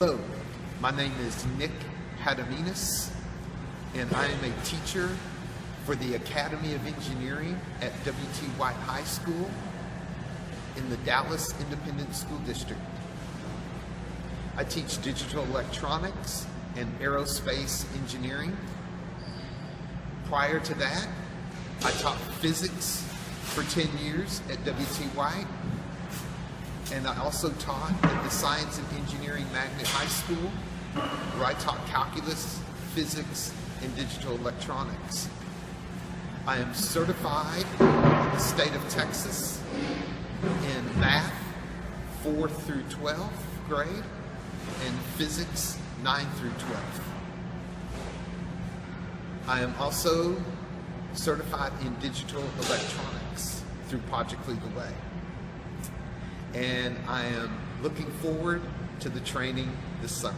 Hello, my name is Nick Hadaminas, and I am a teacher for the Academy of Engineering at W.T. White High School in the Dallas Independent School District. I teach digital electronics and aerospace engineering. Prior to that, I taught physics for 10 years at W.T. White and I also taught at the Science and Engineering Magnet High School, where I taught calculus, physics, and digital electronics. I am certified in the state of Texas in math 4 through 12th grade and physics 9 through 12th. I am also certified in digital electronics through Project Lead the Way and I am looking forward to the training this summer.